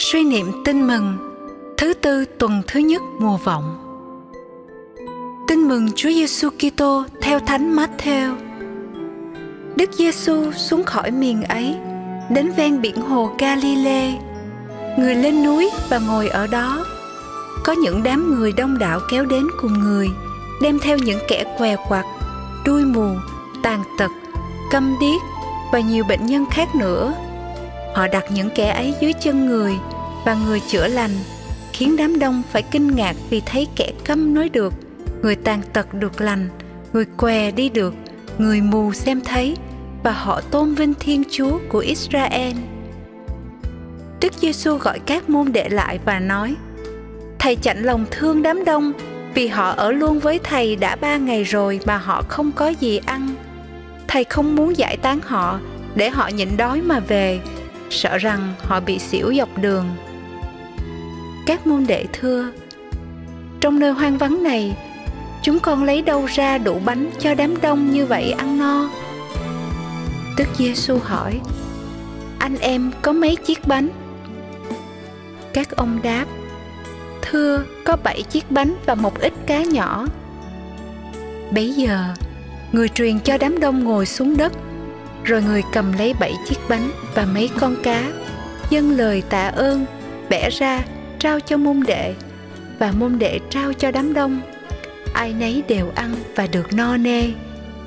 Suy niệm tin mừng Thứ tư tuần thứ nhất mùa vọng Tin mừng Chúa Giêsu Kitô theo Thánh Matthew. Đức Giêsu xuống khỏi miền ấy, đến ven biển hồ Galilee. Người lên núi và ngồi ở đó. Có những đám người đông đảo kéo đến cùng người, đem theo những kẻ què quặt, đuôi mù, tàn tật, câm điếc và nhiều bệnh nhân khác nữa. Họ đặt những kẻ ấy dưới chân người và người chữa lành, khiến đám đông phải kinh ngạc vì thấy kẻ câm nói được – người tàn tật được lành người què đi được người mù xem thấy và họ tôn vinh thiên chúa của israel. Đức giêsu gọi các môn đệ lại và nói thầy chạnh lòng thương đám đông vì họ ở luôn với thầy đã ba ngày rồi mà họ không có gì ăn. Thầy không muốn giải tán họ để họ nhịn đói mà về sợ rằng họ bị xỉu dọc đường. Các môn đệ thưa, trong nơi hoang vắng này, chúng con lấy đâu ra đủ bánh cho đám đông như vậy ăn no? Tức giêsu hỏi, anh em có mấy chiếc bánh? Các ông đáp, thưa, có bảy chiếc bánh và một ít cá nhỏ. Bấy giờ, người truyền cho đám đông ngồi xuống đất rồi người cầm lấy bảy chiếc bánh và mấy con cá. Dâng lời tạ ơn, bẻ ra, trao cho môn đệ, và môn đệ trao cho đám đông. Ai nấy đều ăn và được no nê.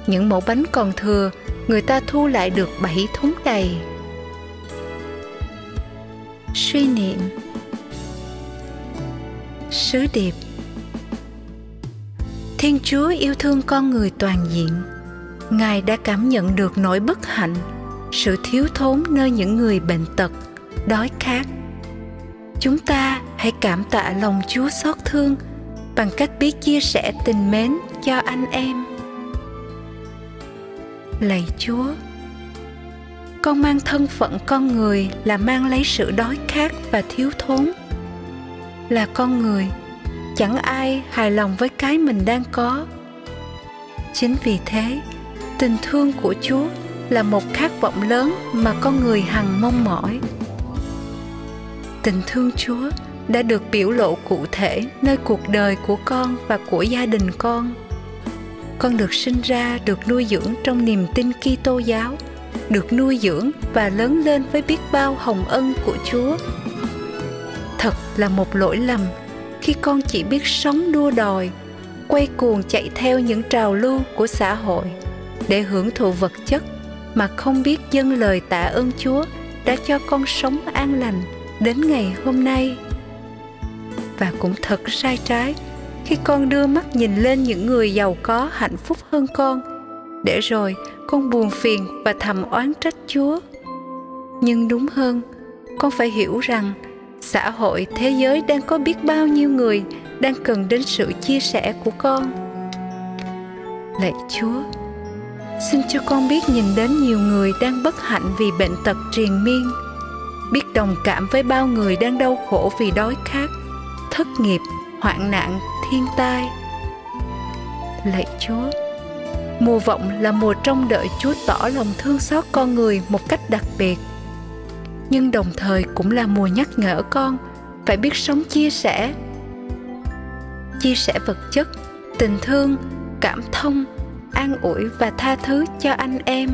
Những mẫu bánh còn thừa, người ta thu lại được bảy thúng đầy suy niệm. Sứ điệp. Thiên chúa yêu thương con người toàn diện ngài đã cảm nhận được nỗi bất hạnh, sự thiếu thốn nơi những người bệnh tật, đói khát. Chúng ta hãy cảm tạ lòng chúa xót thương bằng cách biết chia sẻ tình mến cho anh em. Lạy chúa, con mang thân phận con người là mang lấy sự đói khát và thiếu thốn. Là con người, chẳng ai hài lòng với cái mình đang có. Chính vì thế tình thương của chúa là một khát vọng lớn mà con người hằng mong mỏi. Tình thương chúa đã được biểu lộ cụ thể nơi cuộc đời của con và của gia đình con. Con được sinh ra, được nuôi dưỡng trong niềm tin Kitô giáo, được nuôi dưỡng và lớn lên với biết bao hồng ân của Chúa. Thật là một lỗi lầm khi con chỉ biết sống đua đòi, quay cuồng chạy theo những trào lưu của xã hội để hưởng thụ vật chất mà không biết dâng lời tạ ơn Chúa đã cho con sống an lành đến ngày hôm nay. Và cũng thật sai trái, khi con đưa mắt nhìn lên những người giàu có hạnh phúc hơn con, để rồi con buồn phiền và thầm oán trách chúa. Nhưng đúng hơn, con phải hiểu rằng xã hội, thế giới đang có biết bao nhiêu người đang cần đến sự chia sẻ của con. Lạy chúa xin cho con biết nhìn đến nhiều người đang bất hạnh vì bệnh tật triền miên. Biết đồng cảm với bao người đang đau khổ vì đói khát, thất nghiệp, hoạn nạn, thiên tai. Lạy chúa, mùa vọng là mùa trông đợi chúa tỏ lòng thương xót con người một cách đặc biệt. Nhưng đồng thời cũng là mùa nhắc nhở con phải biết sống chia sẻ. Chia sẻ vật chất, tình thương, cảm thông an ủi và tha thứ cho anh em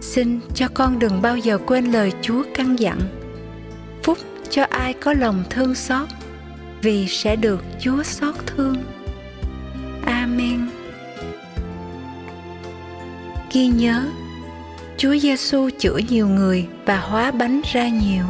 xin cho con đừng bao giờ quên lời chúa căn dặn phúc cho ai có lòng thương xót vì sẽ được Chúa xót thương. Amen. Ghi nhớ, Chúa Giêsu chữa nhiều người và hóa bánh ra nhiều.